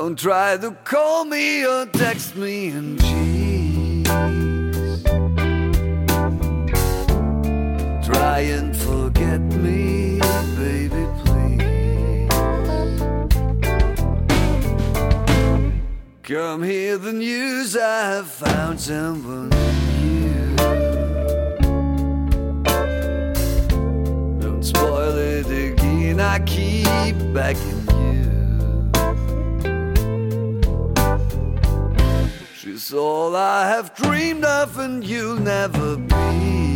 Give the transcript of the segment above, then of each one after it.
Don't try to call me or text me and jeez. Try and forget me, baby, please. Come hear the news, I have found someone new. Don't spoil it again, I keep backing. all I have dreamed of, and you'll never be.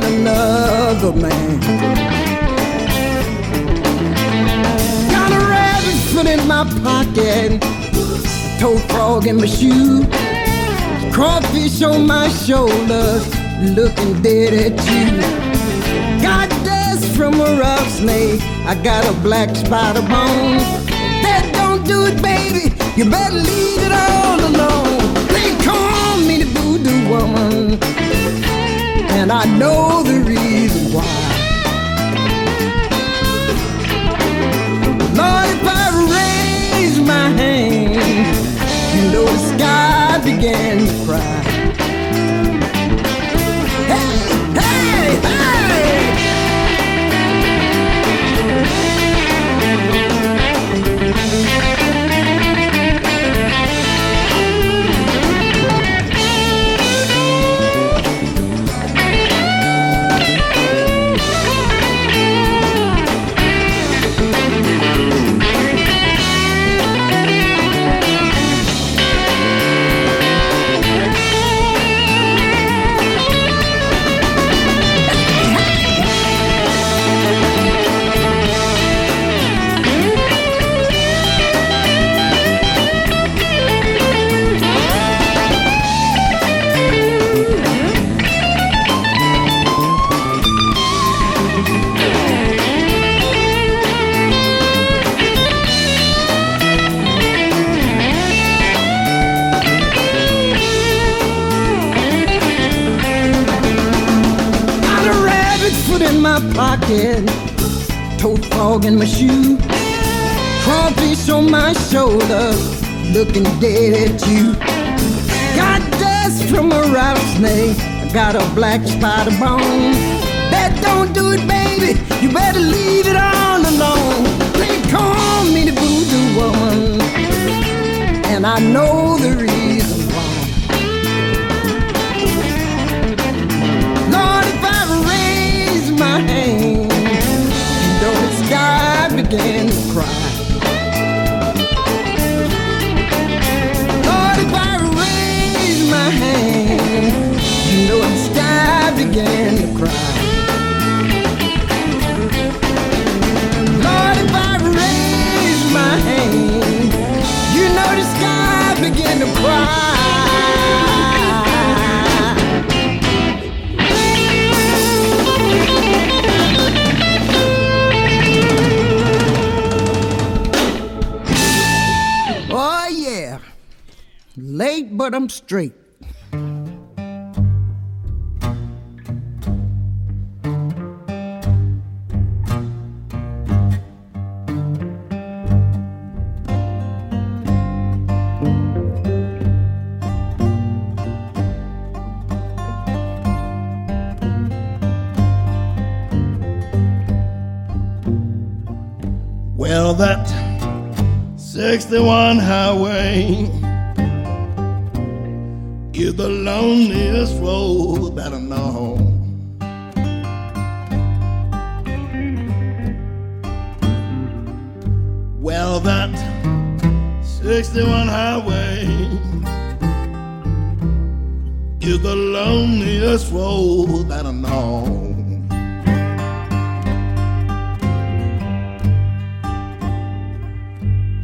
find another man. Got a rabbit foot in my pocket, a toad frog in my shoe, crawfish on my shoulder, looking dead at you. Got dust from a rough snake, I got a black spider bone. That don't do it, baby. You better leave it all alone. and I know the reason why. Lord, if I raise my hand, you know the sky began to cry. Hey, hey, hey! Pocket, toad frog in my shoe, crawfish on my shoulder, looking dead at you. Got dust from a rattlesnake, I got a black spider bone. That don't do it, baby. You better leave it all alone. They call me the voodoo woman, and I know the reason but I'm straight. Is the loneliest road that I know.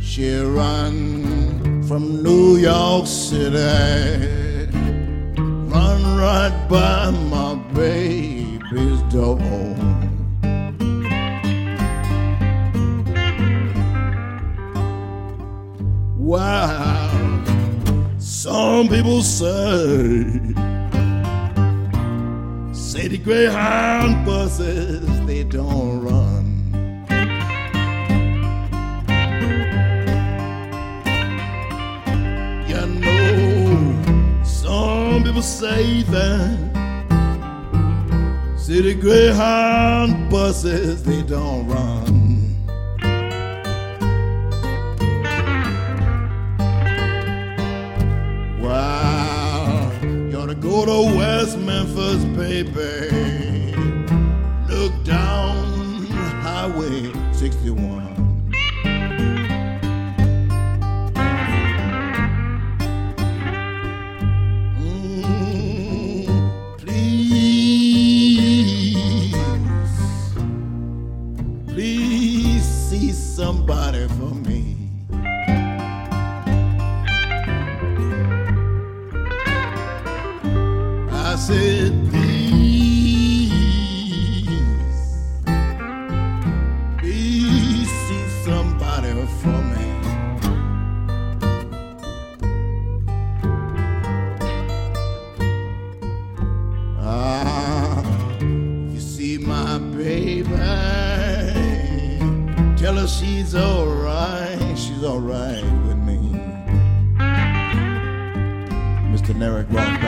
She run from New York City, run right by my baby's door. Wow, some people say, say the Greyhound buses they don't run. You know, some people say that city Greyhound buses they don't run. To West Memphis, baby. Look down Highway 61. Baby. Tell her she's alright. She's alright with me. Mr. Derek Ross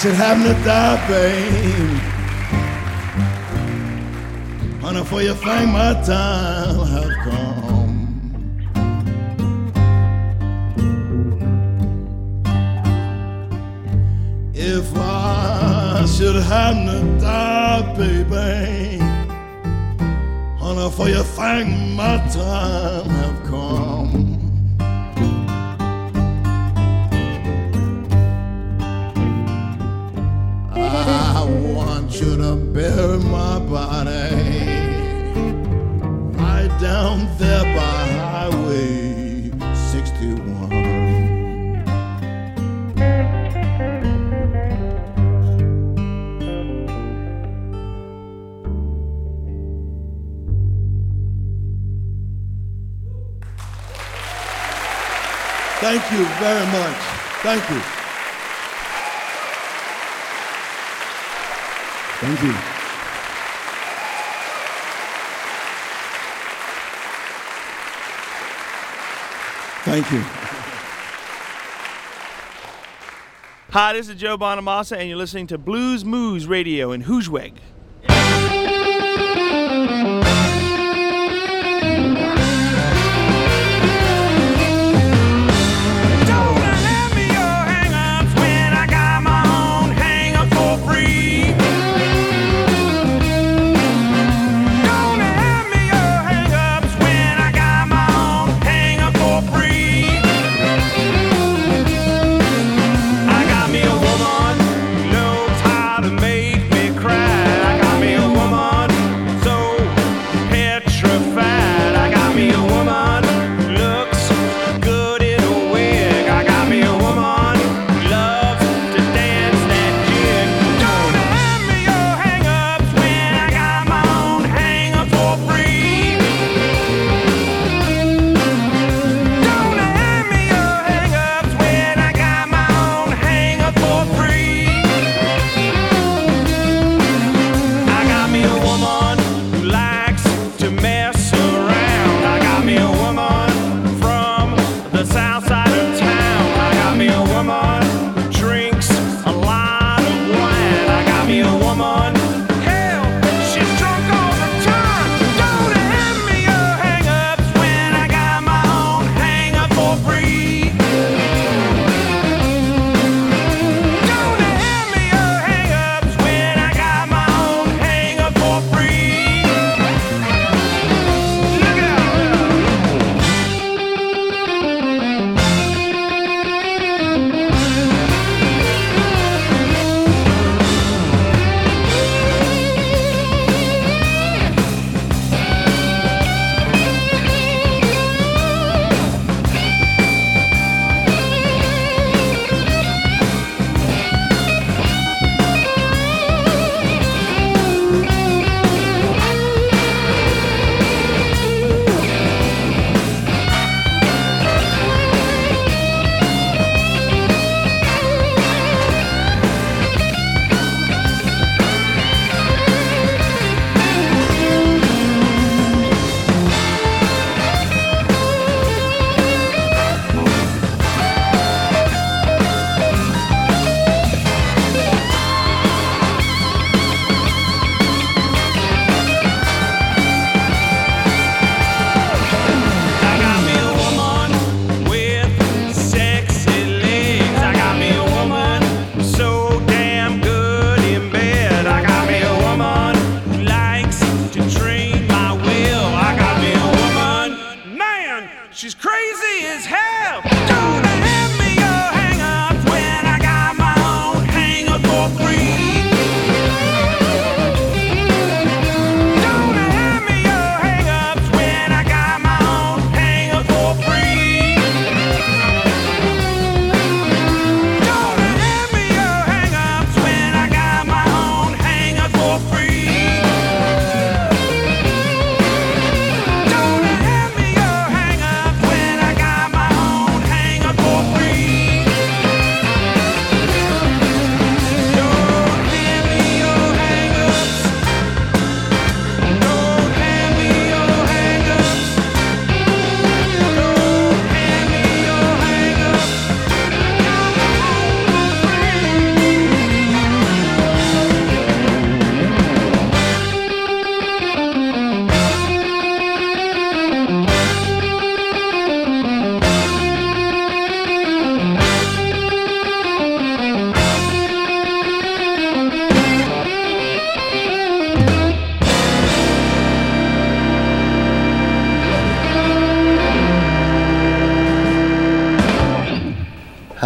should happen to die, babe. Honey, for you think my time have come. If I should happen to die, baby, honey, for you think my time have come. should have buried my body right down there by Highway 61. Thank you very much. Thank you. Thank you. Thank you. Hi, this is Joe Bonamassa, and you're listening to Blues Moose Radio in Hoosweg.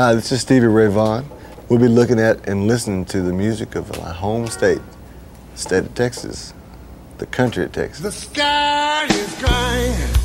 Hi, this is Stevie Ray Vaughan. We'll be looking at and listening to the music of my home state, state of Texas, the country of Texas. The sky is crying.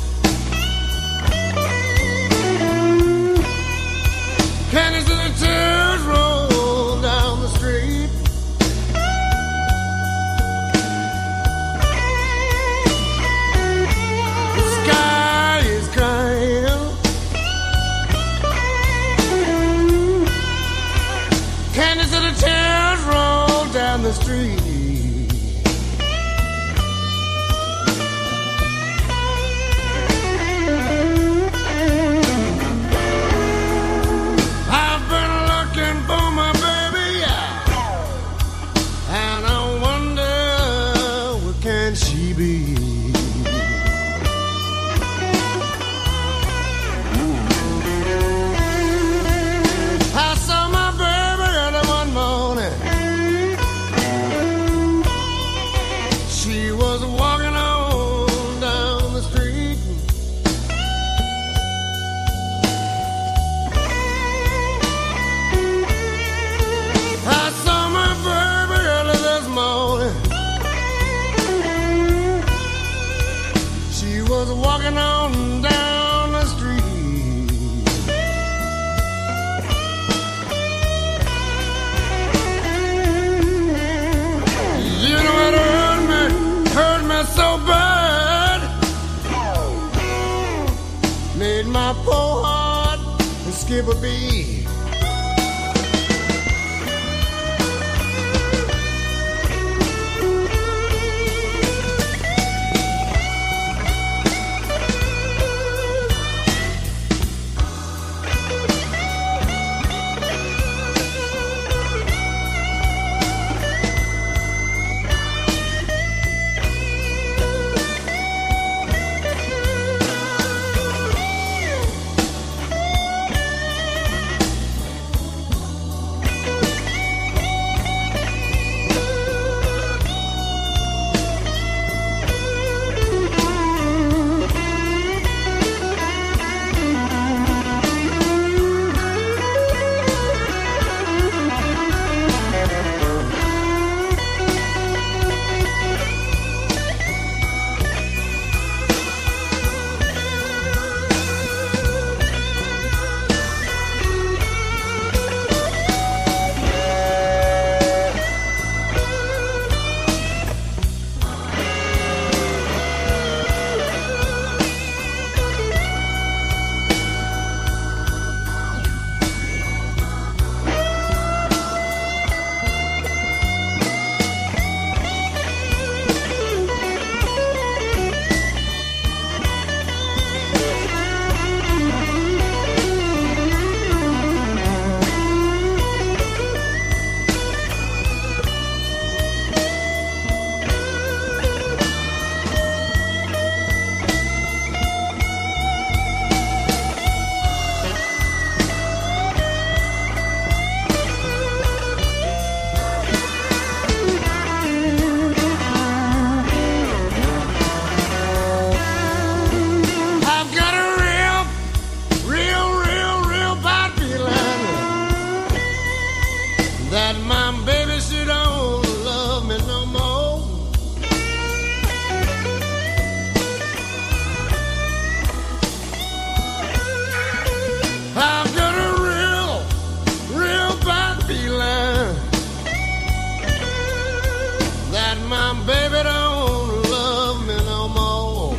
baby don't love me no more.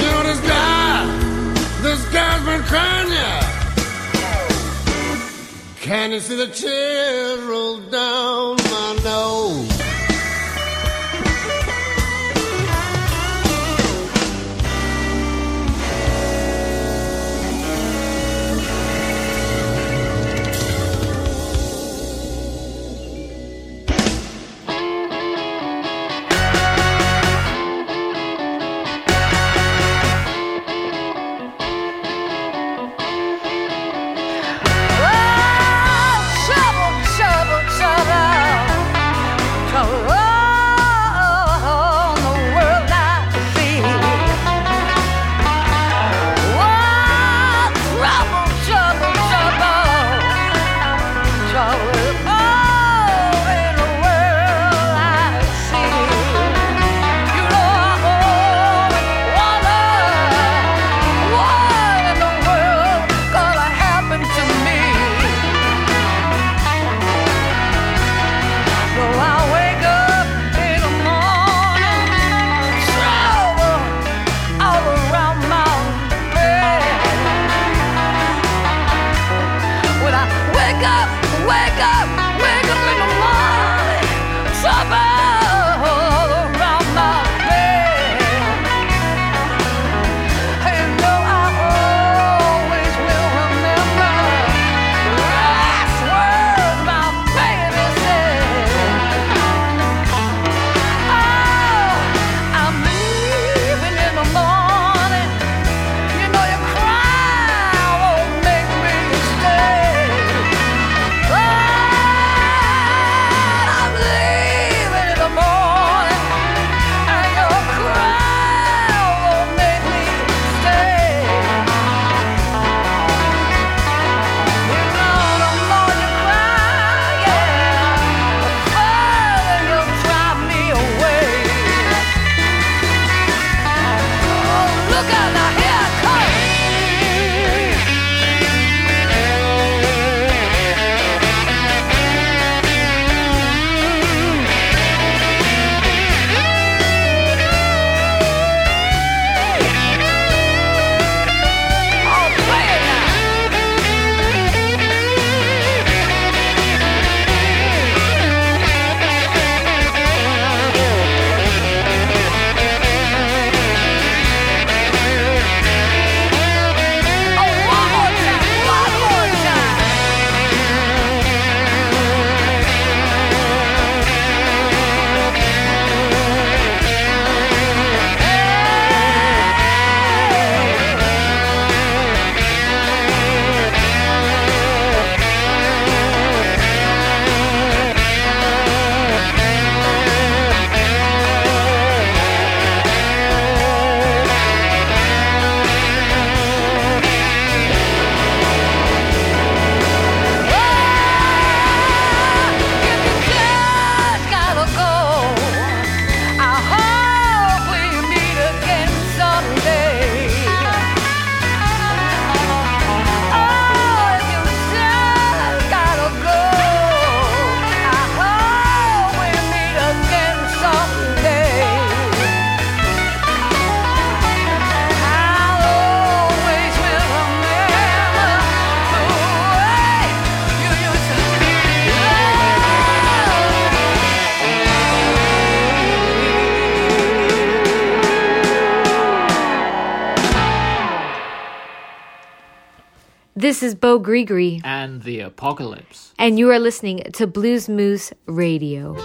You know this guy, this guy's been crying. Can you see the tears roll down my This is Beaux Gris Gris And the Apocalypse. And you are listening to Blues Moose Radio.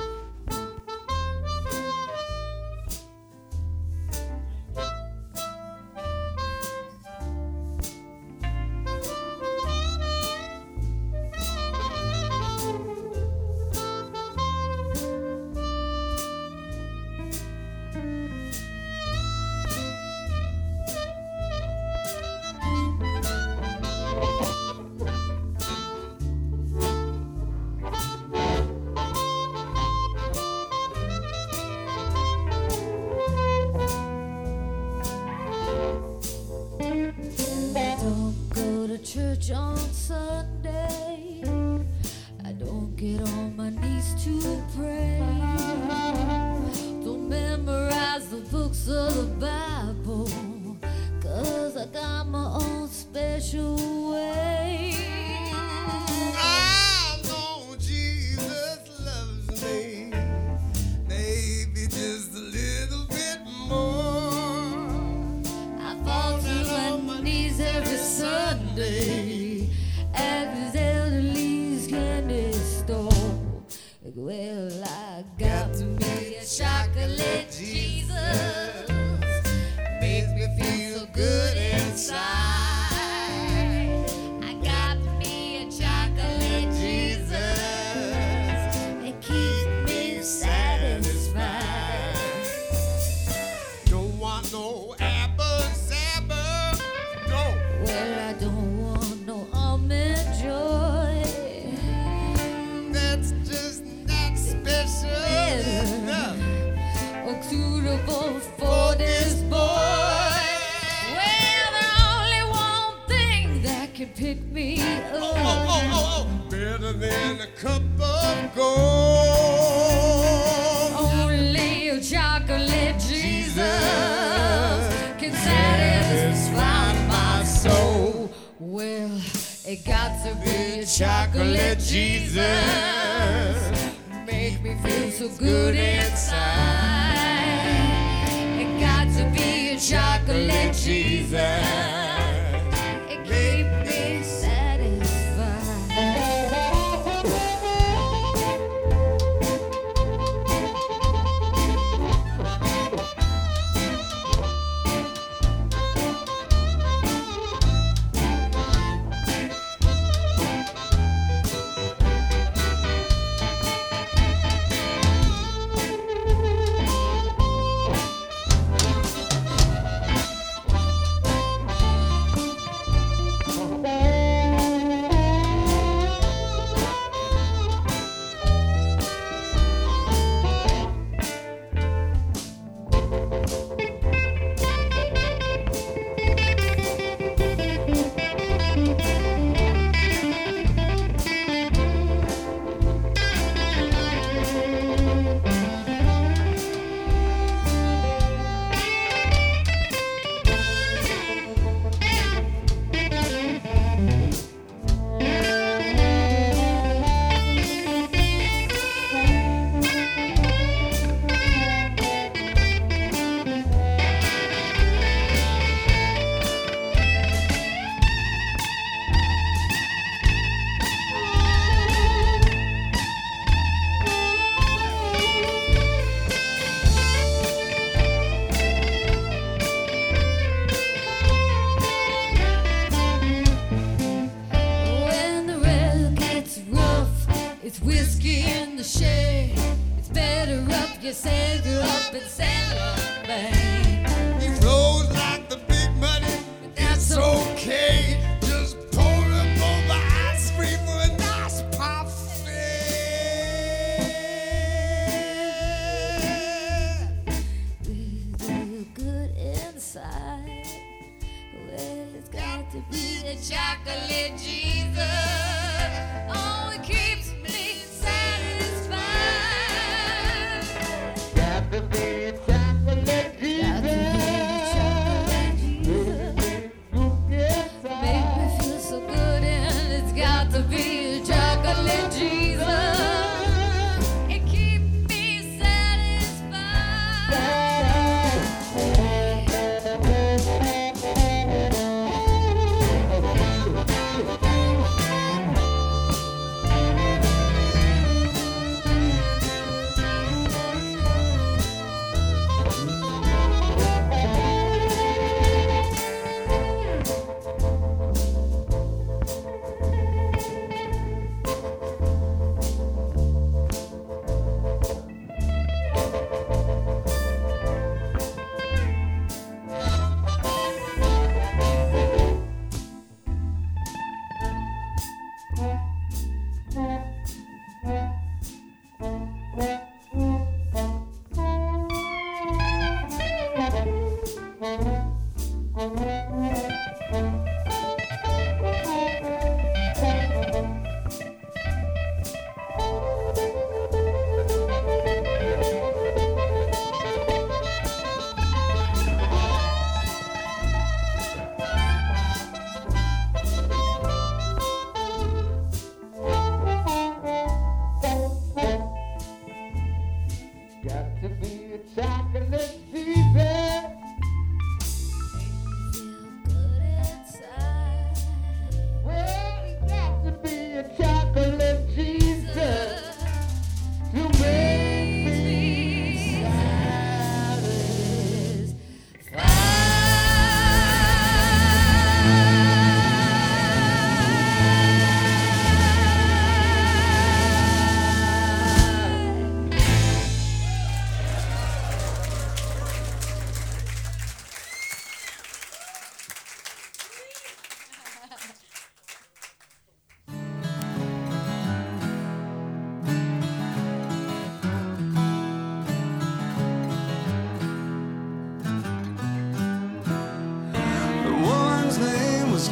I got, to be a chocolate Jesus. They got to be a chocolate Jesus. Make me feel so good inside. It got to be a chocolate Jesus.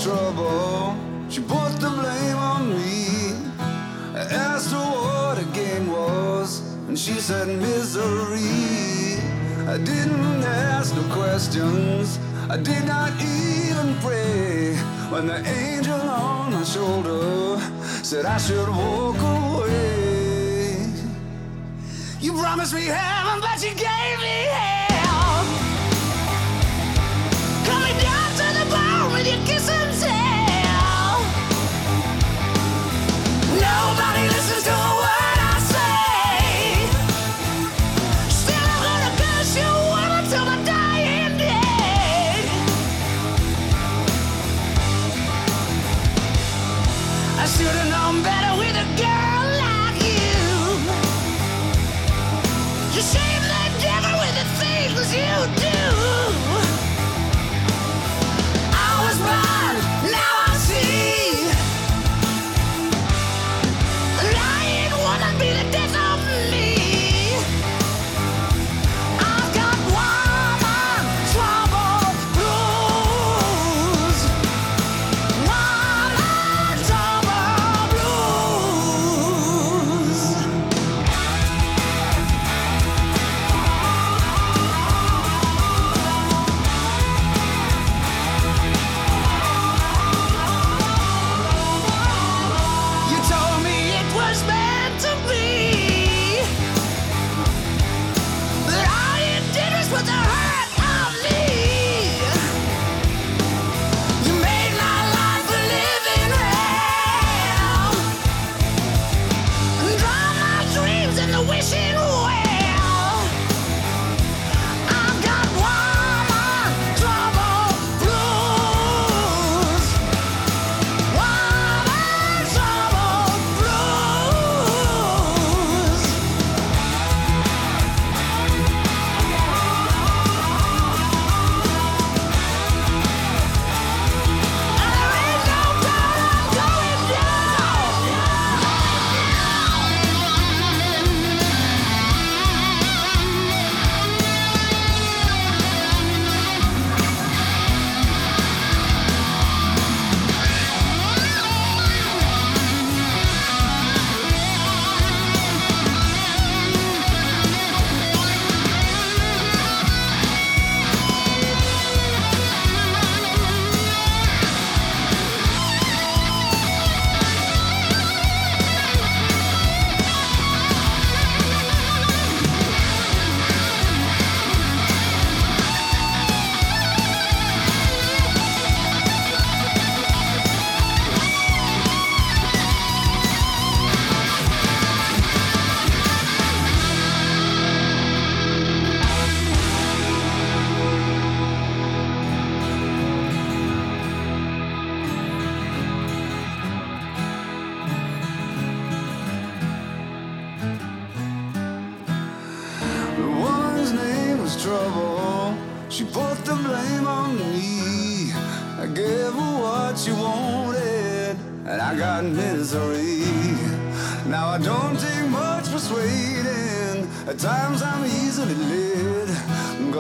trouble. She put the blame on me. I asked her what a game was, and she said misery. I didn't ask no questions. I did not even pray when the angel on my shoulder said I should walk away. You promised me heaven, but you gave me hell. Coming down to the bar with your kiss.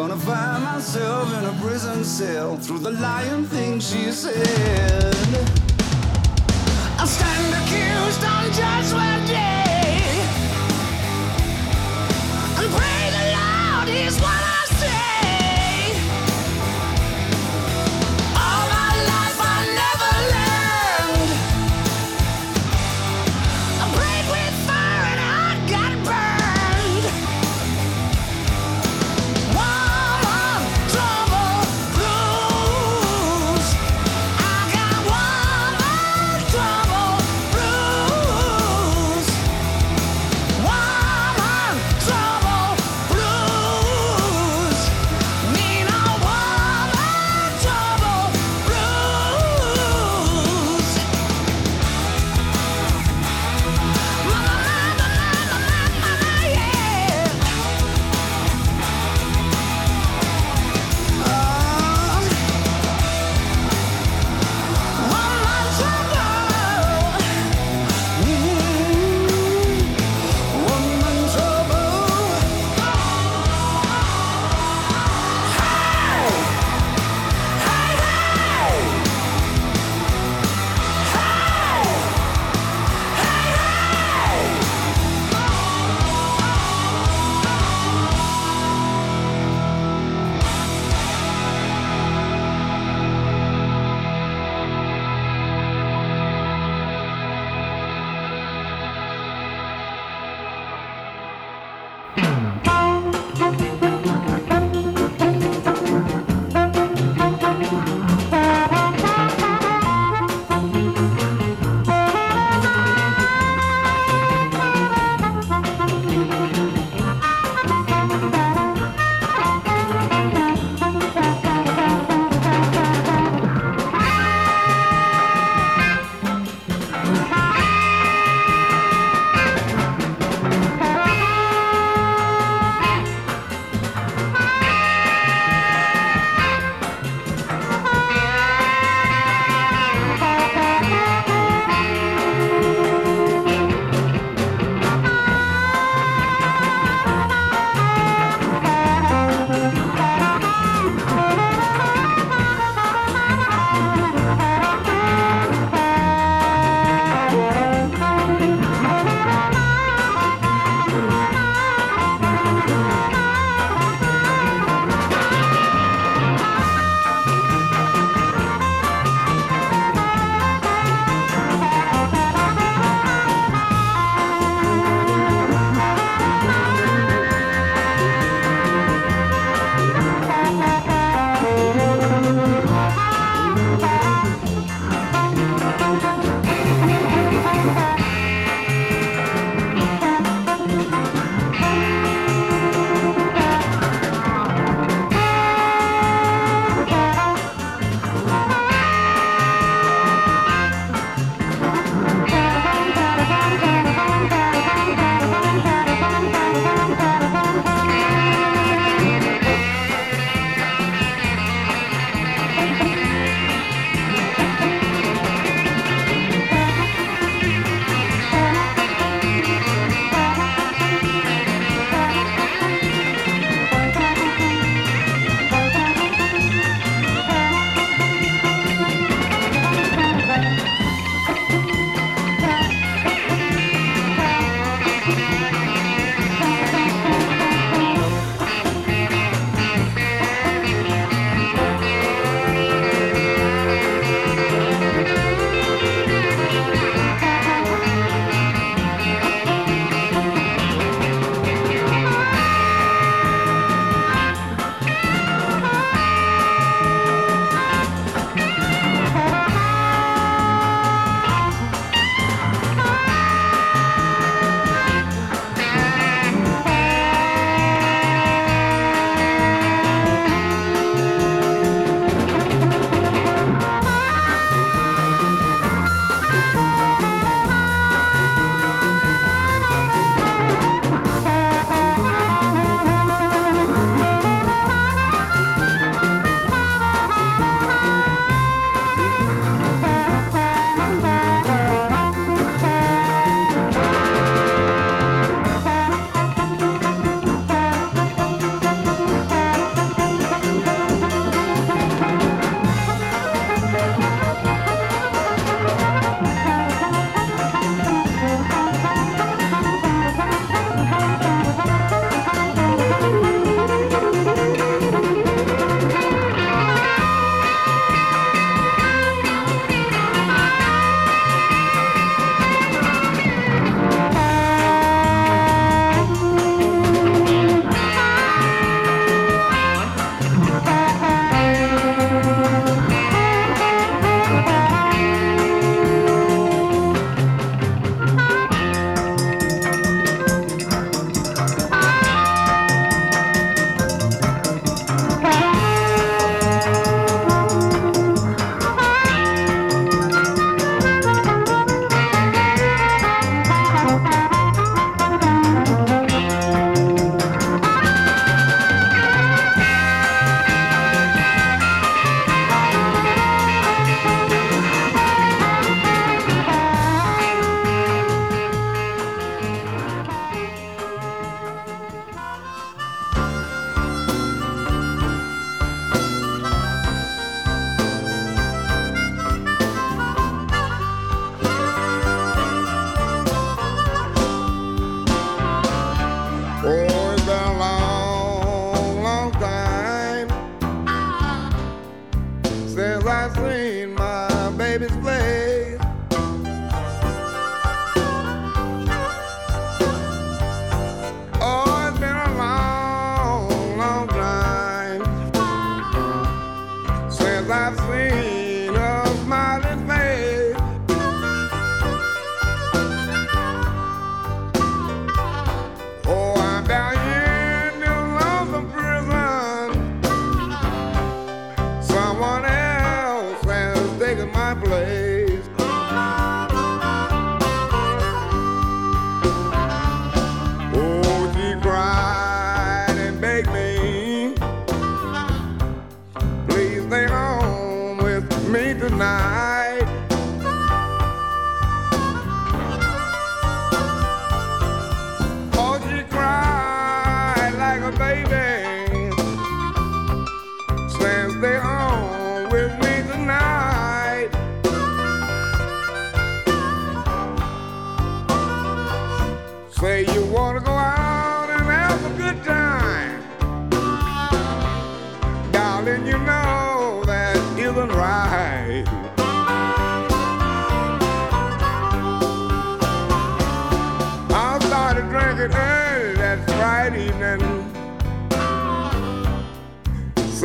gonna find myself in a prison cell through the lying things she said. I stand accused on judgment day.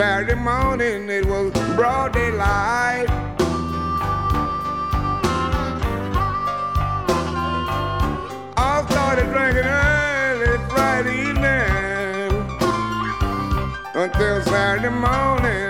Saturday morning it was broad daylight. I started drinking early Friday evening until Saturday morning.